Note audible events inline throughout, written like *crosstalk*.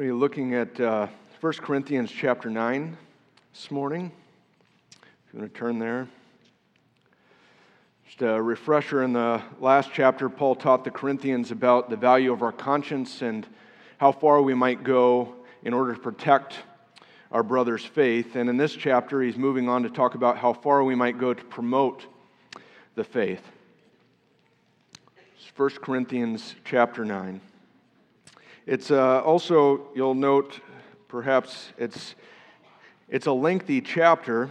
be looking at uh, 1 Corinthians chapter 9 this morning. If you want to turn there. Just a refresher in the last chapter, Paul taught the Corinthians about the value of our conscience and how far we might go in order to protect our brother's faith. And in this chapter, he's moving on to talk about how far we might go to promote the faith. 1 Corinthians chapter 9. It's uh, also, you'll note, perhaps it's, it's a lengthy chapter.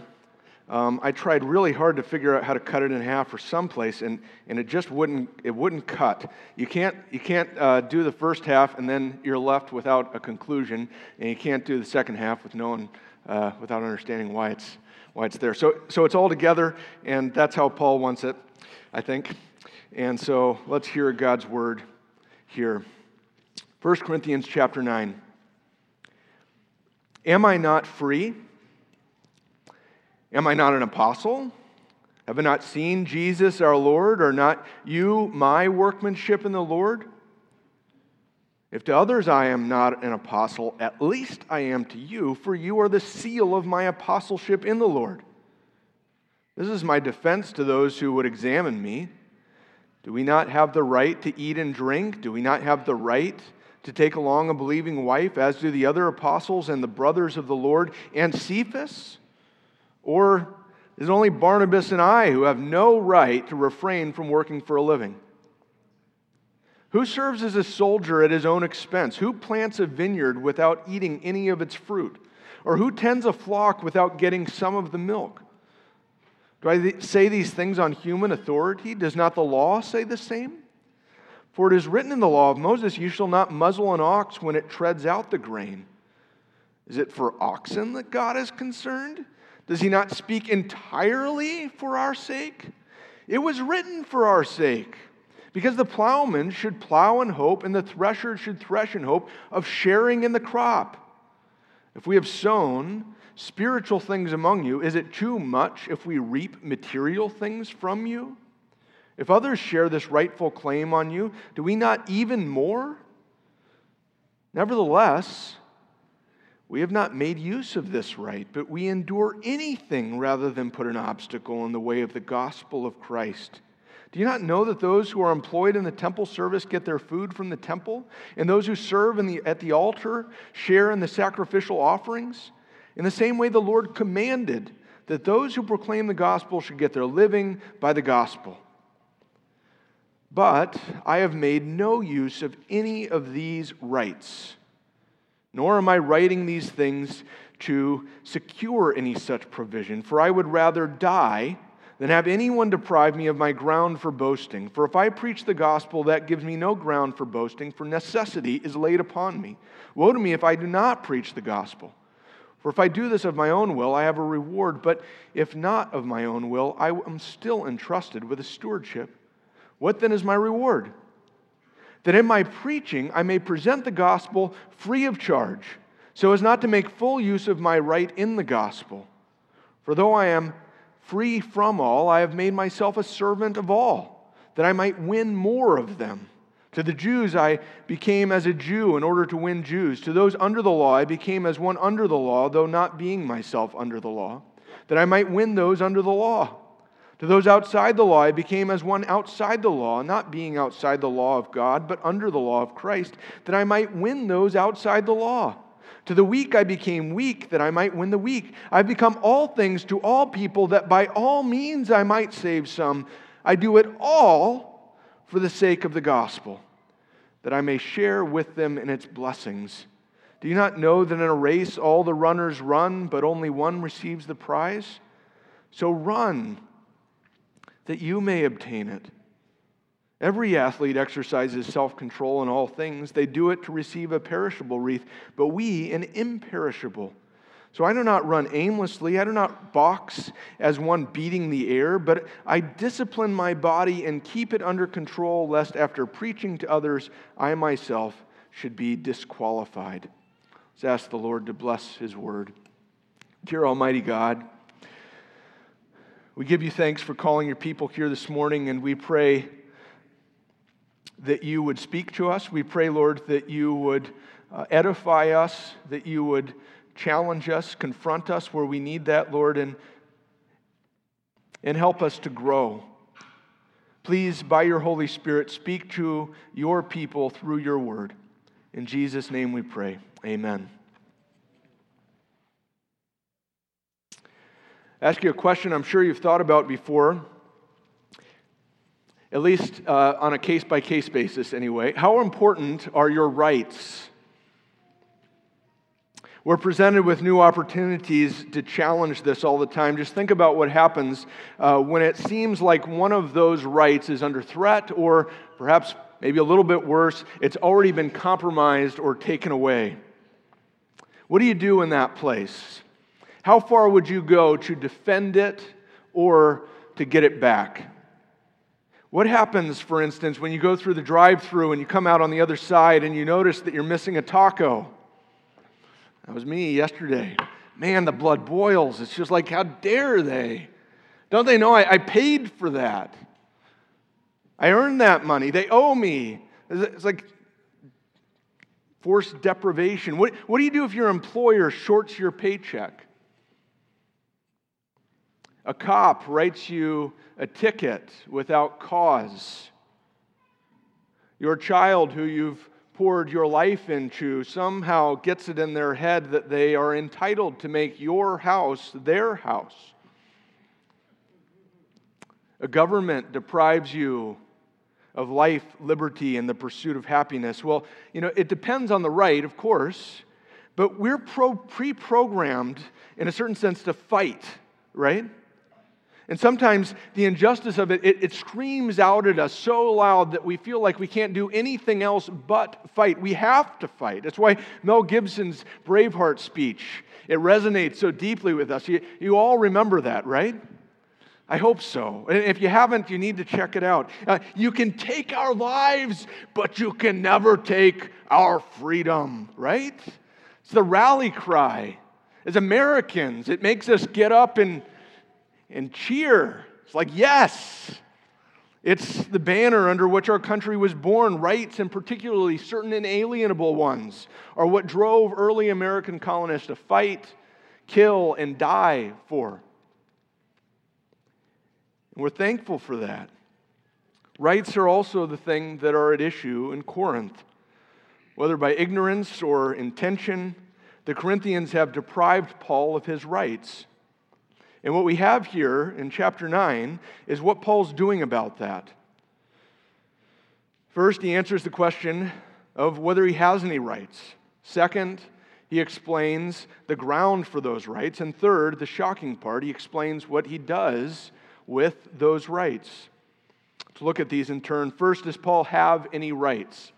Um, I tried really hard to figure out how to cut it in half for someplace, and, and it just wouldn't, it wouldn't cut. You can't, you can't uh, do the first half and then you're left without a conclusion, and you can't do the second half with knowing, uh, without understanding why it's, why it's there. So, so it's all together, and that's how Paul wants it, I think. And so let's hear God's word here. 1 Corinthians chapter 9. Am I not free? Am I not an apostle? Have I not seen Jesus our Lord? Are not you my workmanship in the Lord? If to others I am not an apostle, at least I am to you, for you are the seal of my apostleship in the Lord. This is my defense to those who would examine me. Do we not have the right to eat and drink? Do we not have the right to take along a believing wife, as do the other apostles and the brothers of the Lord and Cephas? Or is it only Barnabas and I who have no right to refrain from working for a living? Who serves as a soldier at his own expense? Who plants a vineyard without eating any of its fruit? Or who tends a flock without getting some of the milk? Do I say these things on human authority? Does not the law say the same? For it is written in the law of Moses, You shall not muzzle an ox when it treads out the grain. Is it for oxen that God is concerned? Does he not speak entirely for our sake? It was written for our sake. Because the plowman should plow in hope, and the thresher should thresh in hope of sharing in the crop. If we have sown spiritual things among you, is it too much if we reap material things from you? If others share this rightful claim on you, do we not even more? Nevertheless, we have not made use of this right, but we endure anything rather than put an obstacle in the way of the gospel of Christ. Do you not know that those who are employed in the temple service get their food from the temple, and those who serve the, at the altar share in the sacrificial offerings? In the same way, the Lord commanded that those who proclaim the gospel should get their living by the gospel. But I have made no use of any of these rights nor am I writing these things to secure any such provision, for I would rather die than have anyone deprive me of my ground for boasting. For if I preach the gospel, that gives me no ground for boasting, for necessity is laid upon me. Woe to me if I do not preach the gospel. For if I do this of my own will, I have a reward, but if not of my own will, I am still entrusted with a stewardship. What then is my reward? that in my preaching I may present the gospel free of charge, so as not to make full use of my right in the gospel. For though I am free from all, I have made myself a servant of all, that I might win more of them. To the Jews I became as a Jew in order to win Jews. To those under the law I became as one under the law, though not being myself under the law, that I might win those under the law. To those outside the law, I became as one outside the law, not being outside the law of God, but under the law of Christ, that I might win those outside the law. To the weak I became weak, that I might win the weak. I've become all things to all people, that by all means I might save some. I do it all for the sake of the gospel, that I may share with them in its blessings. Do you not know that in a race all the runners run, but only one receives the prize? So run that you may obtain it. Every athlete exercises self control in all things. They do it to receive a perishable wreath, but we an imperishable. So I do not run aimlessly. I do not box as one beating the air, but I discipline my body and keep it under control, lest after preaching to others, I myself should be disqualified. Let's ask the Lord to bless his word. Dear Almighty God, we give you thanks for calling your people here this morning, and we pray that you would speak to us. We pray, Lord, that you would uh, edify us, that you would challenge us, confront us where we need that, Lord, and, and help us to grow. Please, by your Holy Spirit, speak to your people through your word. In Jesus' name we pray. Amen. Ask you a question I'm sure you've thought about before, at least uh, on a case by case basis, anyway. How important are your rights? We're presented with new opportunities to challenge this all the time. Just think about what happens uh, when it seems like one of those rights is under threat, or perhaps maybe a little bit worse, it's already been compromised or taken away. What do you do in that place? How far would you go to defend it or to get it back? What happens, for instance, when you go through the drive through and you come out on the other side and you notice that you're missing a taco? That was me yesterday. Man, the blood boils. It's just like, how dare they? Don't they know I, I paid for that? I earned that money. They owe me. It's like forced deprivation. What, what do you do if your employer shorts your paycheck? A cop writes you a ticket without cause. Your child, who you've poured your life into somehow gets it in their head that they are entitled to make your house their house. A government deprives you of life, liberty, and the pursuit of happiness. Well, you know, it depends on the right, of course, but we're pre programmed in a certain sense to fight, right? And sometimes the injustice of it, it, it, screams out at us so loud that we feel like we can't do anything else but fight. We have to fight. That's why Mel Gibson's Braveheart speech, it resonates so deeply with us. You, you all remember that, right? I hope so. And if you haven't, you need to check it out. Uh, you can take our lives, but you can never take our freedom, right? It's the rally cry. As Americans, it makes us get up and and cheer. It's like, yes. It's the banner under which our country was born. Rights, and particularly certain inalienable ones, are what drove early American colonists to fight, kill, and die for. And we're thankful for that. Rights are also the thing that are at issue in Corinth. Whether by ignorance or intention, the Corinthians have deprived Paul of his rights. And what we have here in chapter 9 is what Paul's doing about that. First, he answers the question of whether he has any rights. Second, he explains the ground for those rights. And third, the shocking part, he explains what he does with those rights. To look at these in turn. First, does Paul have any rights?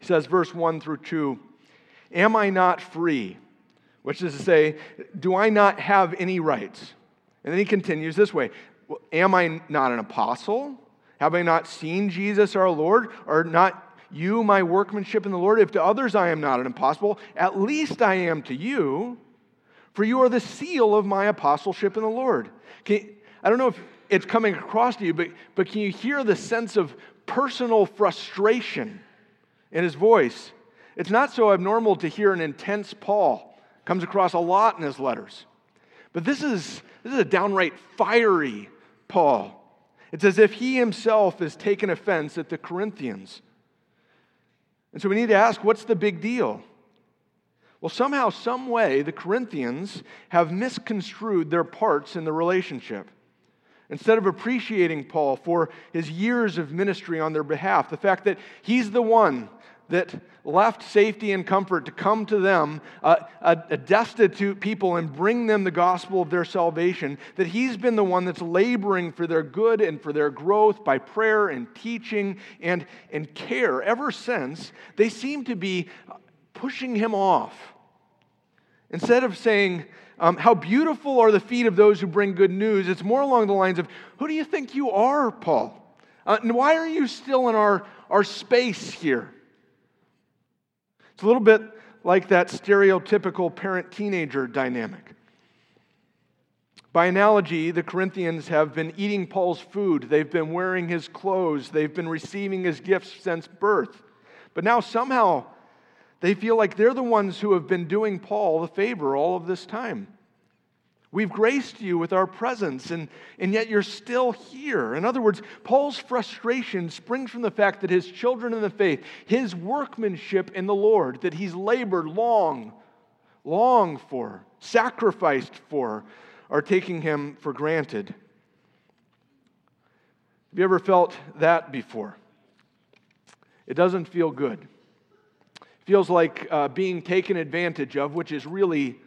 He says, verse 1 through 2 Am I not free? Which is to say, do I not have any rights? And then he continues this way well, Am I not an apostle? Have I not seen Jesus our Lord? Are not you my workmanship in the Lord? If to others I am not an apostle, at least I am to you, for you are the seal of my apostleship in the Lord. You, I don't know if it's coming across to you, but, but can you hear the sense of personal frustration in his voice? It's not so abnormal to hear an intense Paul Comes across a lot in his letters. But this is, this is a downright fiery Paul. It's as if he himself has taken offense at the Corinthians. And so we need to ask what's the big deal? Well, somehow, some way, the Corinthians have misconstrued their parts in the relationship. Instead of appreciating Paul for his years of ministry on their behalf, the fact that he's the one that left safety and comfort to come to them, a, a, destitute people, and bring them the gospel of their salvation, that he's been the one that's laboring for their good and for their growth by prayer and teaching and, and care ever since, they seem to be pushing him off. Instead of saying, um, How beautiful are the feet of those who bring good news, it's more along the lines of, Who do you think you are, Paul? Uh, and why are you still in our, our space here? It's a little bit like that stereotypical parent teenager dynamic. By analogy, the Corinthians have been eating Paul's food, they've been wearing his clothes, they've been receiving his gifts since birth. But now somehow they feel like they're the ones who have been doing Paul the favor all of this time. We've graced you with our presence, and, and yet you're still here. In other words, Paul's frustration springs from the fact that his children in the faith, his workmanship in the Lord, that he's labored long, long for, sacrificed for, are taking him for granted. Have you ever felt that before? It doesn't feel good. It feels like uh, being taken advantage of, which is really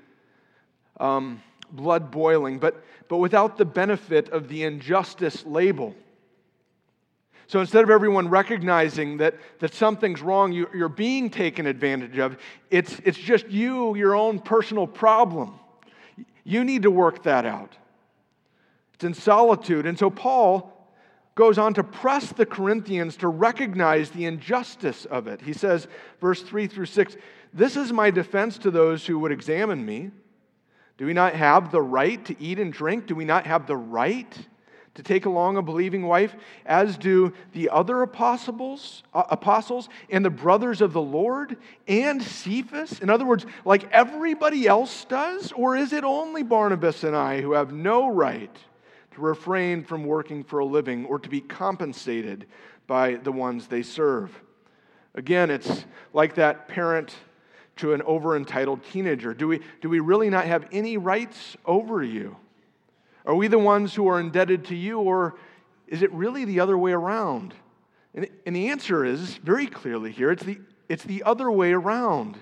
um, blood boiling, but, but without the benefit of the injustice label. So instead of everyone recognizing that, that something's wrong, you, you're being taken advantage of, it's, it's just you, your own personal problem. You need to work that out. It's in solitude. And so Paul goes on to press the Corinthians to recognize the injustice of it. He says, verse 3 through 6, This is my defense to those who would examine me. Do we not have the right to eat and drink? Do we not have the right to take along a believing wife, as do the other apostles, uh, apostles and the brothers of the Lord and Cephas? In other words, like everybody else does? Or is it only Barnabas and I who have no right to refrain from working for a living or to be compensated by the ones they serve? Again, it's like that parent to an over entitled teenager. Do we, do we really not have any rights over you? Are we the ones who are indebted to you, or is it really the other way around? And, and the answer is very clearly here it's the, it's the other way around.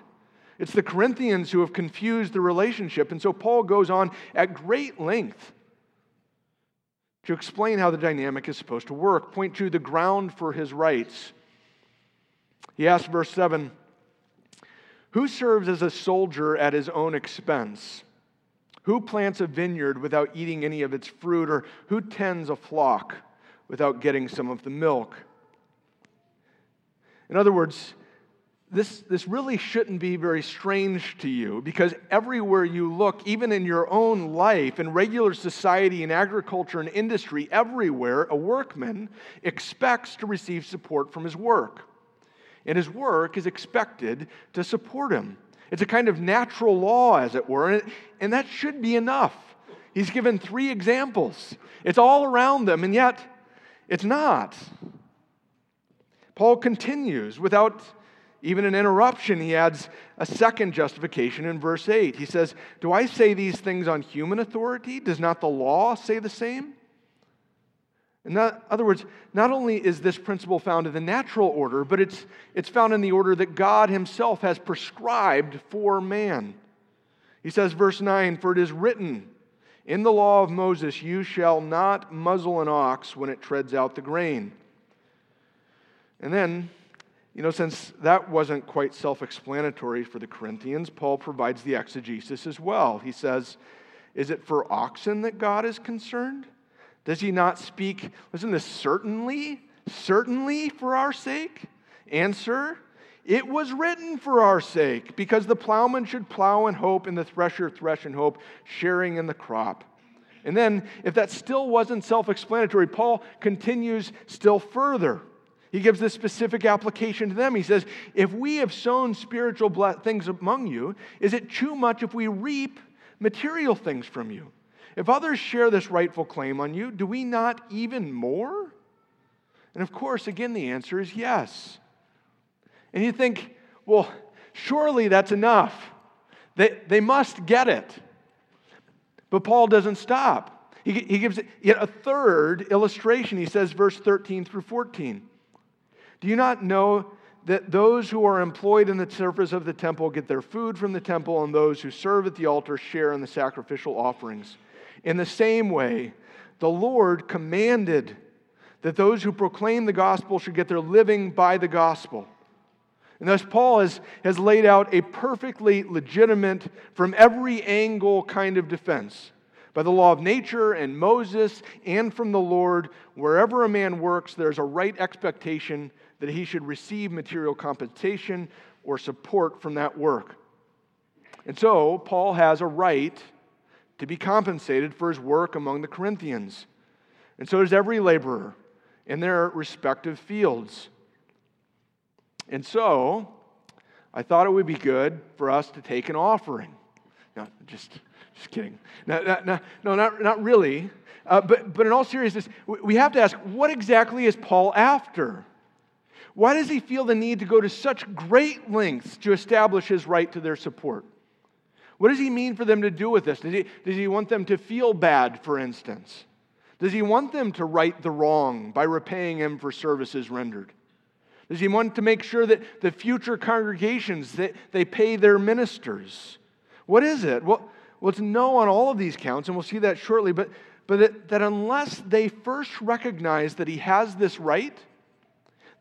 It's the Corinthians who have confused the relationship. And so Paul goes on at great length to explain how the dynamic is supposed to work, point to the ground for his rights. He asks, verse 7 Who serves as a soldier at his own expense? Who plants a vineyard without eating any of its fruit? Or who tends a flock without getting some of the milk? In other words, this, this really shouldn't be very strange to you because everywhere you look, even in your own life, in regular society, in agriculture and industry, everywhere, a workman expects to receive support from his work. And his work is expected to support him. It's a kind of natural law, as it were, and, that should be enough. He's given three examples. It's all around them, and yet it's not. Paul continues without even an interruption. He adds a second justification in verse 8. He says, Do I say these things on human authority? Does not the law say the same? In other words, not only is this principle found in the natural order, but it's, it's found in the order that God Himself has prescribed for man. He says, verse 9, For it is written, In the law of Moses, you shall not muzzle an ox when it treads out the grain. And then, you know, since that wasn't quite self explanatory for the Corinthians, Paul provides the exegesis as well. He says, Is it for oxen that God is concerned? Does he not speak, listen this, certainly, certainly for our sake? Answer, it was written for our sake, because the plowman should plow in hope and the thresher thresh in hope, sharing in the crop. And then, if that still wasn't self explanatory, Paul continues still further. He gives this specific application to them. He says, If we have sown spiritual things among you, is it too much if we reap material things from you? If others share this rightful claim on you, do we not even more? And of course, again, the answer is yes. And you think, well, surely that's enough. They, they must get it. But Paul doesn't stop. He, he gives yet a third illustration. He says, verse 13 through 14. Do you not know that those who are employed in the service of the temple get their food from the temple, and those who serve at the altar share in the sacrificial offerings? In the same way, the Lord commanded that those who proclaim the gospel should get their living by the gospel. And thus, Paul has, has laid out a perfectly legitimate, from every angle kind of defense. By the law of nature and Moses and from the Lord, wherever a man works, there's a right expectation that he should receive material compensation or support from that work. And so, Paul has a right to be compensated for his work among the Corinthians. And so does every laborer in their respective fields. And so, I thought it would be good for us to take an offering. No, just, just kidding. No, no, no not, not really. Uh, but, but in all seriousness, we have to ask what exactly is Paul after? Why does he feel the need to go to such great lengths to establish his right to their support? What does he mean for them to do with this? Does he, does he want them to feel bad, for instance? Does he want them to right the wrong by repaying him for services rendered? Does he want to make sure that the future congregations that they pay their ministers? What is it? Well, well, it's no on all of these counts, and we'll see that shortly, but, but that, that unless they first recognize that he has this right,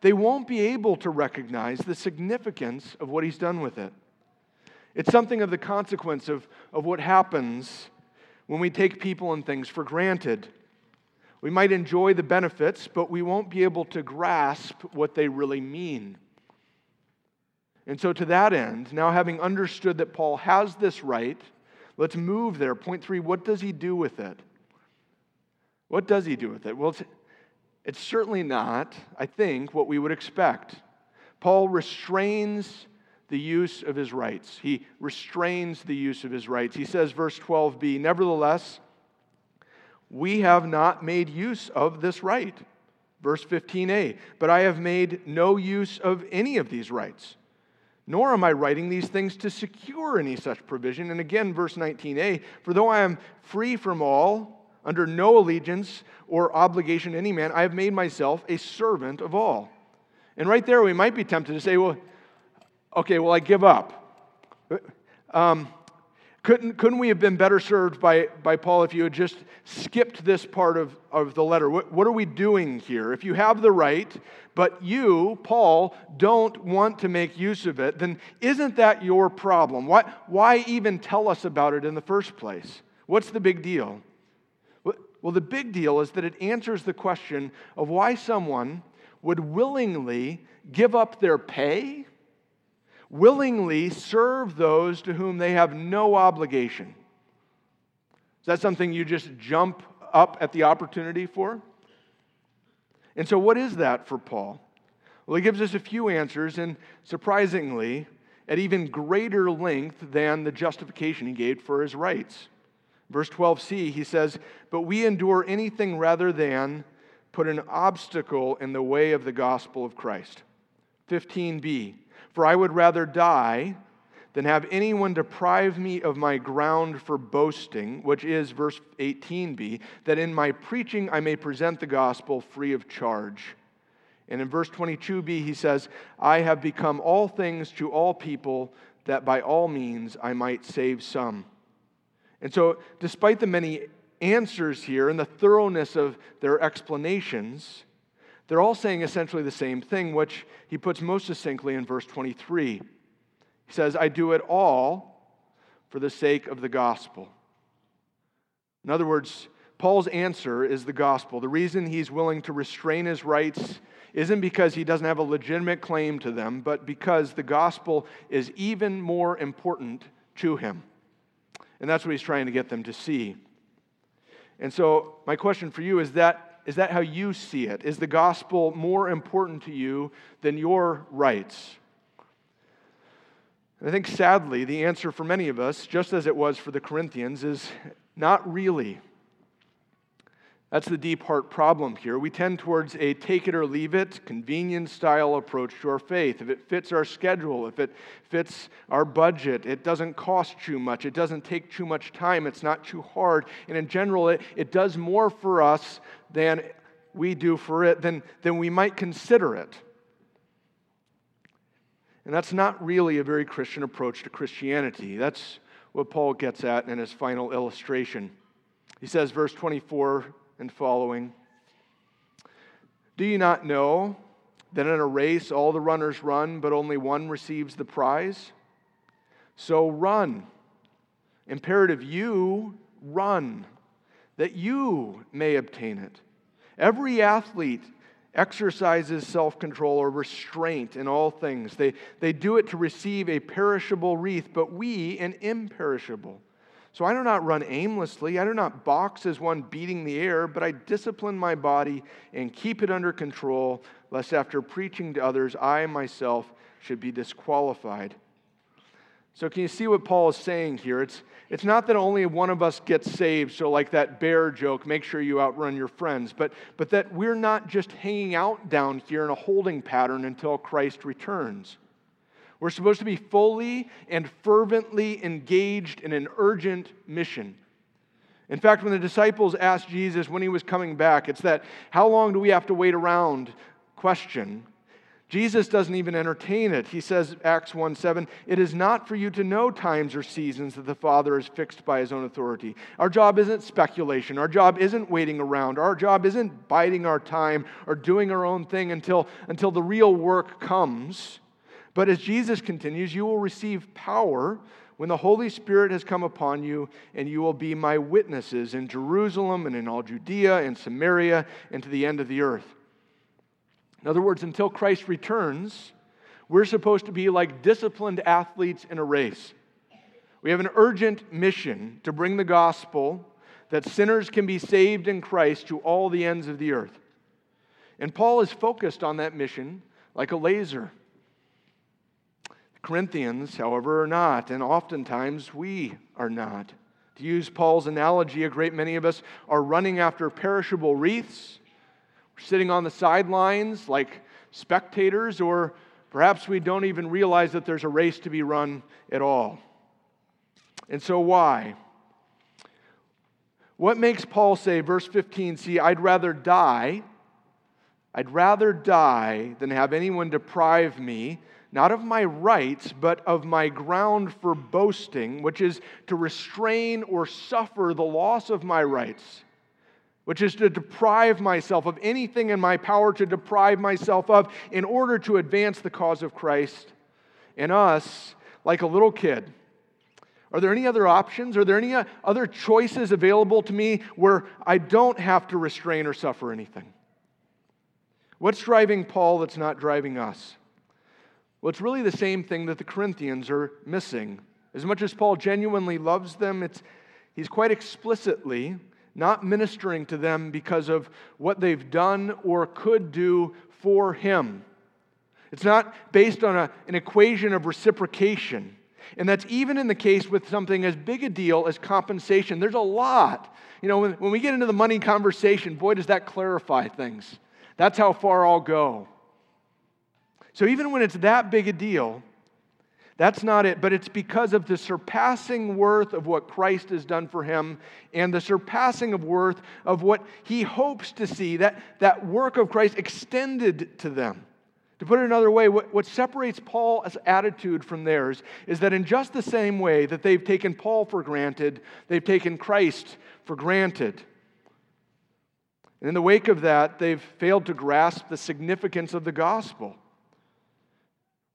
they won't be able to recognize the significance of what he's done with it. It's something of the consequence of, of what happens when we take people and things for granted. We might enjoy the benefits, but we won't be able to grasp what they really mean. And so, to that end, now having understood that Paul has this right, let's move there. Point three what does he do with it? What does he do with it? Well, it's, it's certainly not, I think, what we would expect. Paul restrains the use of his rights. He restrains the use of his rights. He says, verse 12b, Nevertheless, we have not made use of this right. Verse 15a, but I have made no use of any of these rights, nor am I writing these things to secure any such provision. And again, verse 19a, for though I am free from all, under no allegiance or obligation to any man, I have made myself a servant of all. And right there, we might be tempted to say, well, okay, well, I give up. Um, couldn't, couldn't we have been better served by, by Paul if you had just skipped this part of, of the letter? What, what are we doing here? If you have the right, but you, Paul, don't want to make use of it, then isn't that your problem? Why, why even tell us about it in the first place? What's the big deal? Well, the big deal is that it answers the question of why someone would willingly give up their pay willingly serve those to whom they have no obligation. Is that something you just jump up at the opportunity for? And so, what is that for Paul? Well, he gives us a few answers, and surprisingly, at even greater length than the justification he gave for his rights. Verse 12c, he says, But we endure anything rather than put an obstacle in the way of the gospel of Christ. 15b, for I would rather die than have anyone deprive me of my ground for boasting, which is verse 18b, that in my preaching I may present the gospel free of charge. And in verse 22b, he says, I have become all things to all people, that by all means I might save some. And so, despite the many answers here and the thoroughness of their explanations, they're all saying essentially the same thing, which he puts most succinctly in verse 23. He says, I do it all for the sake of the gospel. In other words, Paul's answer is the gospel. The reason he's willing to restrain his rights isn't because he doesn't have a legitimate claim to them, but because the gospel is even more important to him. And that's what he's trying to get them to see. And so, my question for you is that is that how you see it? Is the gospel more important to you than your rights? I think sadly, the answer for many of us, just as it was for the Corinthians, is not really. That's the deep heart problem here. We tend towards a take it or leave it, convenience style approach to our faith. If it fits our schedule, if it fits our budget, it doesn't cost too much, it doesn't take too much time, it's not too hard. And in general, it, it does more for us than we do for it, then, then we might consider it. And that's not really a very Christian approach to Christianity. That's what Paul gets at in his final illustration. He says, verse 24 and following Do you not know that in a race all the runners run, but only one receives the prize? So run. Imperative, you run, that you may obtain it. Every athlete exercises self control or restraint in all things. They, they do it to receive a perishable wreath, but we an imperishable. So I do not run aimlessly. I do not box as one beating the air, but I discipline my body and keep it under control, lest after preaching to others, I myself should be disqualified. So, can you see what Paul is saying here? It's, it's not that only one of us gets saved, so like that bear joke, make sure you outrun your friends, but, but that we're not just hanging out down here in a holding pattern until Christ returns. We're supposed to be fully and fervently engaged in an urgent mission. In fact, when the disciples asked Jesus when he was coming back, it's that how long do we have to wait around question. Jesus doesn't even entertain it. He says, Acts 1 7, it is not for you to know times or seasons that the Father has fixed by his own authority. Our job isn't speculation. Our job isn't waiting around. Our job isn't biding our time or doing our own thing until, until the real work comes. But as Jesus continues, you will receive power when the Holy Spirit has come upon you, and you will be my witnesses in Jerusalem and in all Judea and Samaria and to the end of the earth. In other words, until Christ returns, we're supposed to be like disciplined athletes in a race. We have an urgent mission to bring the gospel that sinners can be saved in Christ to all the ends of the earth. And Paul is focused on that mission like a laser. Corinthians, however, are not, and oftentimes we are not. To use Paul's analogy, a great many of us are running after perishable wreaths we're sitting on the sidelines like spectators, or perhaps we don't even realize that there's a race to be run at all. And so, why? What makes Paul say, verse 15, see, I'd rather die, I'd rather die than have anyone deprive me, not of my rights, but of my ground for boasting, which is to restrain or suffer the loss of my rights which is to deprive myself of anything in my power to deprive myself of in order to advance the cause of Christ in us like a little kid. Are there any other options? Are there any uh, other choices available to me where I don't have to restrain or suffer anything? What's driving Paul that's not driving us? Well, it's really the same thing that the Corinthians are missing. As much as Paul genuinely loves them, it's, he's quite explicitly not ministering to them because of what they've done or could do for him. It's not based on a, an equation of reciprocation. And that's even in the case with something as big a deal as compensation. There's a lot. You know, when, when we get into the money conversation, boy, does that clarify things. That's how far I'll go. So even when it's that big a deal, that's not it, but it's because of the surpassing worth of what Christ has done for him and the surpassing of worth of what he hopes to see, that, that work of Christ extended to them. To put it another way, what, what separates Paul's attitude from theirs is that in just the same way that they've taken Paul for granted, they've taken Christ for granted. And in the wake of that, they've failed to grasp the significance of the gospel.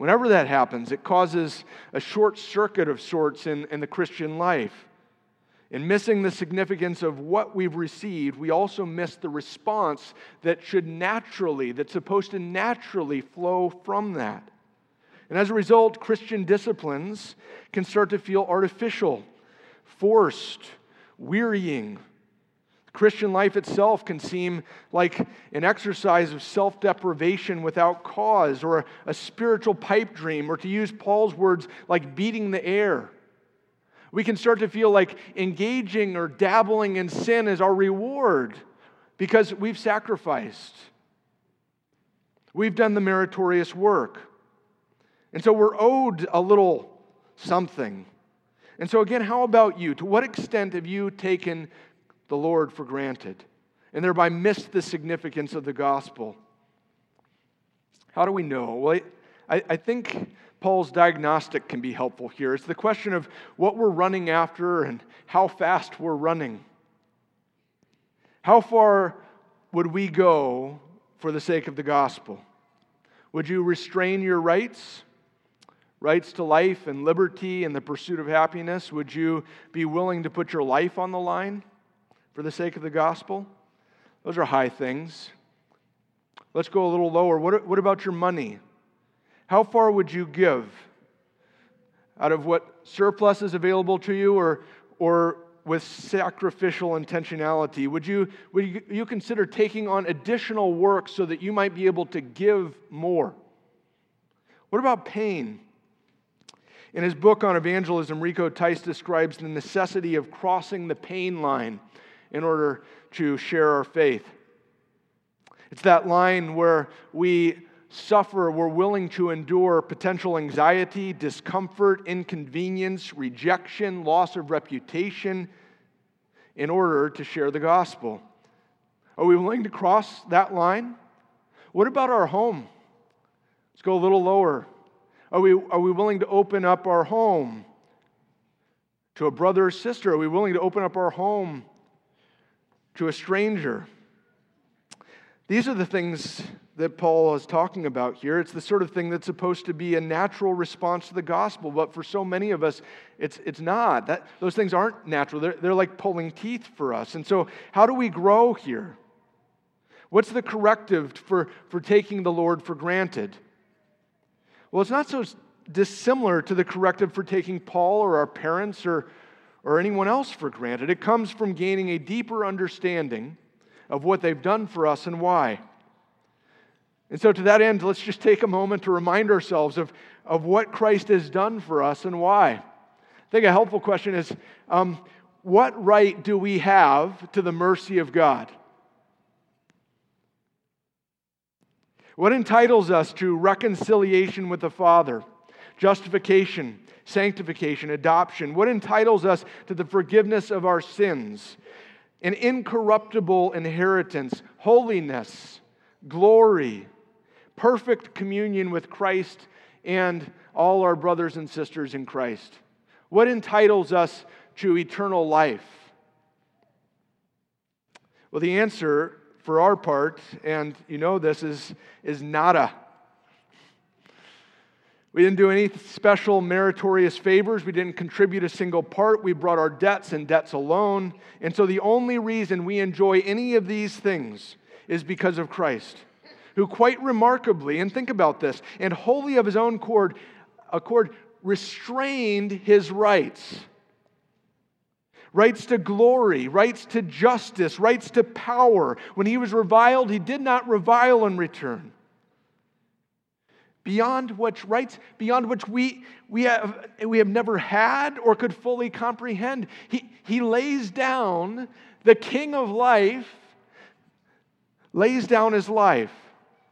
Whenever that happens, it causes a short circuit of sorts in, in the Christian life. In missing the significance of what we've received, we also miss the response that should naturally, that's supposed to naturally flow from that. And as a result, Christian disciplines can start to feel artificial, forced, wearying, Christian life itself can seem like an exercise of self deprivation without cause, or a, spiritual pipe dream, or to use Paul's words, like beating the air. We can start to feel like engaging or dabbling in sin is our reward because we've sacrificed. We've done the meritorious work. And so we're owed a little something. And so, again, how about you? To what extent have you taken the Lord for granted and thereby missed the significance of the gospel. How do we know? Well, I, I think Paul's diagnostic can be helpful here. It's the question of what we're running after and how fast we're running. How far would we go for the sake of the gospel? Would you restrain your rights? Rights to life and liberty and the pursuit of happiness? Would you be willing to put your life on the line? For the sake of the gospel? Those are high things. Let's go a little lower. What, what about your money? How far would you give out of what surplus is available to you or, or with sacrificial intentionality? Would you, would you, you consider taking on additional work so that you might be able to give more? What about pain? In his book on evangelism, Rico Tice describes the necessity of crossing the pain line in order to share our faith. It's that line where we suffer, we're willing to endure potential anxiety, discomfort, inconvenience, rejection, loss of reputation in order to share the gospel. Are we willing to cross that line? What about our home? Let's go a little lower. Are we, are we willing to open up our home to a brother or sister? Are we willing to open up our home to a stranger? These are the things that Paul is talking about here. It's the sort of thing that's supposed to be a natural response to the gospel, but for so many of us, it's, it's not. That, those things aren't natural, they're, they're like pulling teeth for us. And so, how do we grow here? What's the corrective for, for taking the Lord for granted? Well, it's not so dissimilar to the corrective for taking Paul or our parents or, or anyone else for granted. It comes from gaining a deeper understanding of what they've done for us and why. And so, to that end, let's just take a moment to remind ourselves of, of what Christ has done for us and why. I think a helpful question is um, what right do we have to the mercy of God? What entitles us to reconciliation with the Father, justification, sanctification, adoption? What entitles us to the forgiveness of our sins, an incorruptible inheritance, holiness, glory, perfect communion with Christ and all our brothers and sisters in Christ? What entitles us to eternal life? Well, the answer for our part, and you know this, is, is nada. We didn't do any special meritorious favors. We didn't contribute a single part. We brought our debts and debts alone. And so the only reason we enjoy any of these things is because of Christ who quite remarkably, and think about this, and wholly of his own accord, accord restrained his rights. Rights to glory, rights to justice, rights to power. When he was reviled, he did not revile in return. Beyond which rights, beyond which we, we, have, we have never had or could fully comprehend. He, he lays down, the king of life lays down his life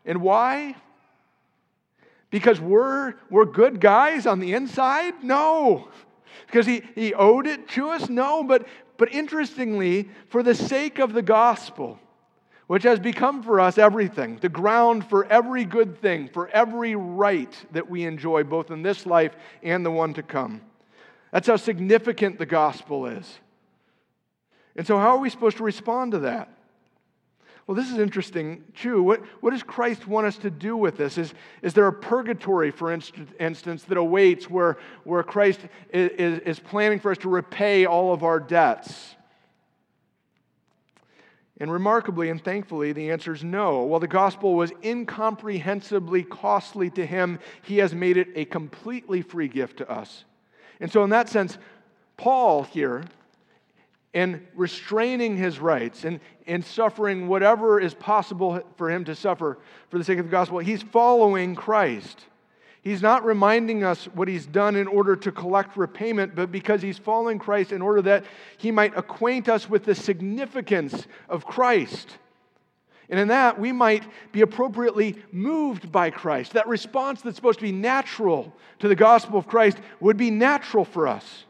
and why? Because we're, we're good guys on the inside? No. Because he, he owed it to us? No. But, but interestingly, for the sake of the gospel, which has become for us everything, the ground for every good thing, for every right that we enjoy, both in this life and the one to come. That's how significant the gospel is. And so, how are we supposed to respond to that? Well, this is interesting too. What, what does Christ want us to do with this? Is, is there a purgatory, for instance, that awaits where, where Christ is, is planning for us to repay all of our debts? And remarkably and thankfully, the answer is no. While the gospel was incomprehensibly costly to him, he has made it a completely free gift to us. And so, in that sense, Paul here in restraining his rights and, and suffering whatever is possible for him to suffer for the sake of the gospel. He's following Christ. He's not reminding us what he's done in order to collect repayment, but because he's following Christ in order that he might acquaint us with the significance of Christ. And in that, we might be appropriately moved by Christ. That response that's supposed to be natural to the gospel of Christ would be natural for us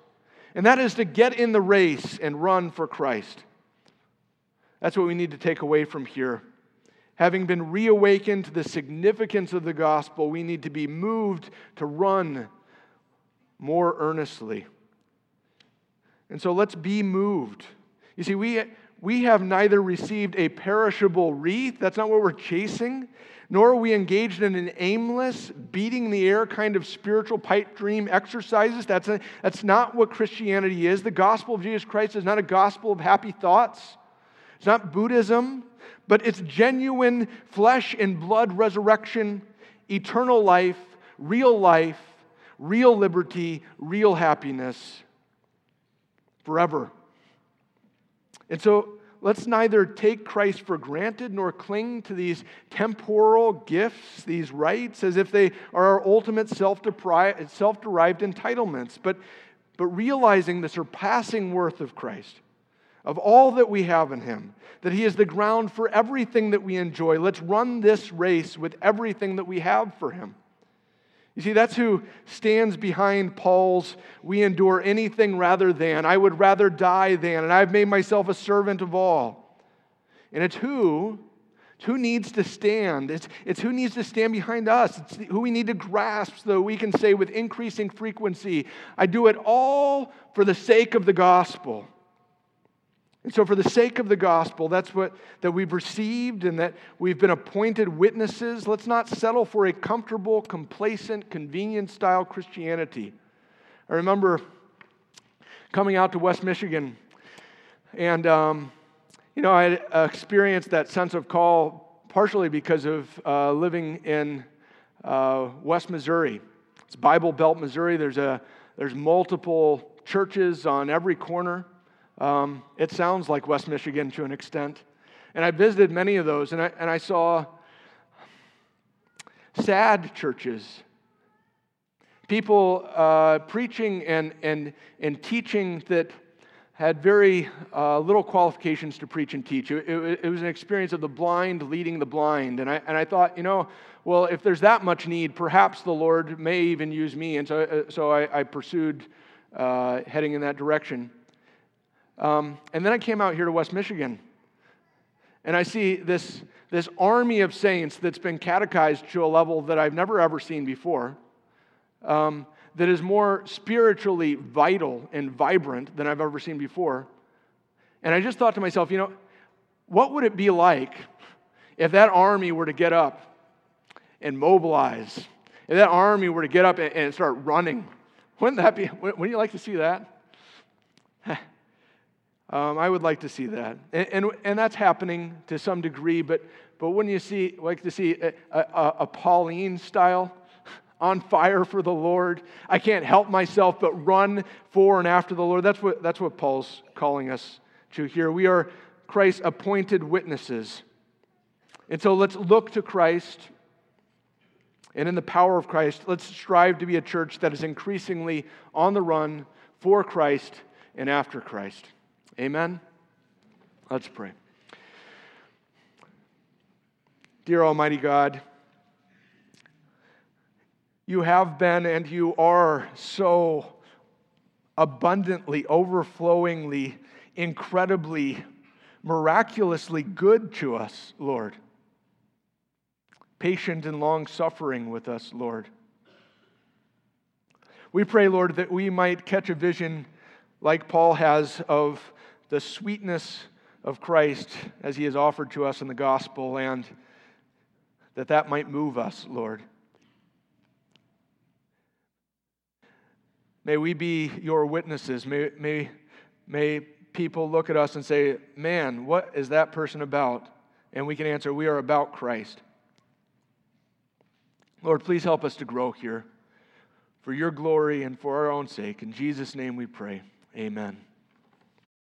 and that is to get in the race and run for Christ. That's what we need to take away from here. Having been reawakened to the significance of the gospel, we need to be moved to run more earnestly. And so let's be moved. You see, we, we have neither received a perishable wreath, that's not what we're chasing, nor are we engaged in an aimless, beating the air kind of spiritual pipe dream exercises. That's, a, that's not what Christianity is. The gospel of Jesus Christ is not a gospel of happy thoughts, it's not Buddhism, but it's genuine flesh and blood resurrection, eternal life, real life, real liberty, real happiness. forever. And so let's neither take Christ for granted nor cling to these temporal gifts, these rights, as if they are our ultimate self derived entitlements, but, but realizing the surpassing worth of Christ, of all that we have in Him, that He is the ground for everything that we enjoy. Let's run this race with everything that we have for Him. You see, that's who stands behind Paul's, we endure anything rather than, I would rather die than, and I've made myself a servant of all. And it's who, it's who needs to stand. It's, it's who needs to stand behind us. It's who we need to grasp so that we can say with increasing frequency, I do it all for the sake of the gospel. And so, for the sake of the gospel, that's what that we've received and that we've been appointed witnesses. Let's not settle for a comfortable, complacent, convenient style Christianity. I remember coming out to West Michigan, and um, you know, I experienced that sense of call partially because of uh, living in uh, West Missouri. It's Bible Belt, Missouri. There's a there's multiple churches on every corner. Um, it sounds like West Michigan to an extent. And I visited many of those, and I, and I saw sad churches. People uh, preaching and, and, and teaching that had very uh, little qualifications to preach and teach. It, it, it, was an experience of the blind leading the blind. And I, and I thought, you know, well, if there's that much need, perhaps the Lord may even use me. And so, uh, so I, I pursued uh, heading in that direction. Um, and then I came out here to West Michigan, and I see this, this army of saints that's been catechized to a level that I've never ever seen before, um, that is more spiritually vital and vibrant than I've ever seen before. And I just thought to myself, you know, what would it be like if that army were to get up and mobilize? If that army were to get up and, and start running? Wouldn't that be, wouldn't you like to see that? Um, I would like to see that. And, and, and, that's happening to some degree, but, but wouldn't you see, like to see a, a, a Pauline style? *laughs* on fire for the Lord. I can't help myself but run for and after the Lord. That's what, that's what Paul's calling us to here. We are Christ's appointed witnesses. And so let's look to Christ. And in the power of Christ, let's strive to be a church that is increasingly on the run for Christ and after Christ. Amen? Let's pray. Dear Almighty God, you have been and you are so abundantly, overflowingly, incredibly, miraculously good to us, Lord. Patient and long suffering with us, Lord. We pray, Lord, that we might catch a vision like Paul has of the sweetness of Christ as he is offered to us in the gospel, and that that might move us, Lord. May we be your witnesses. May, may, may people look at us and say, Man, what is that person about? And we can answer, We are about Christ. Lord, please help us to grow here for your glory and for our own sake. In Jesus' name we pray. Amen.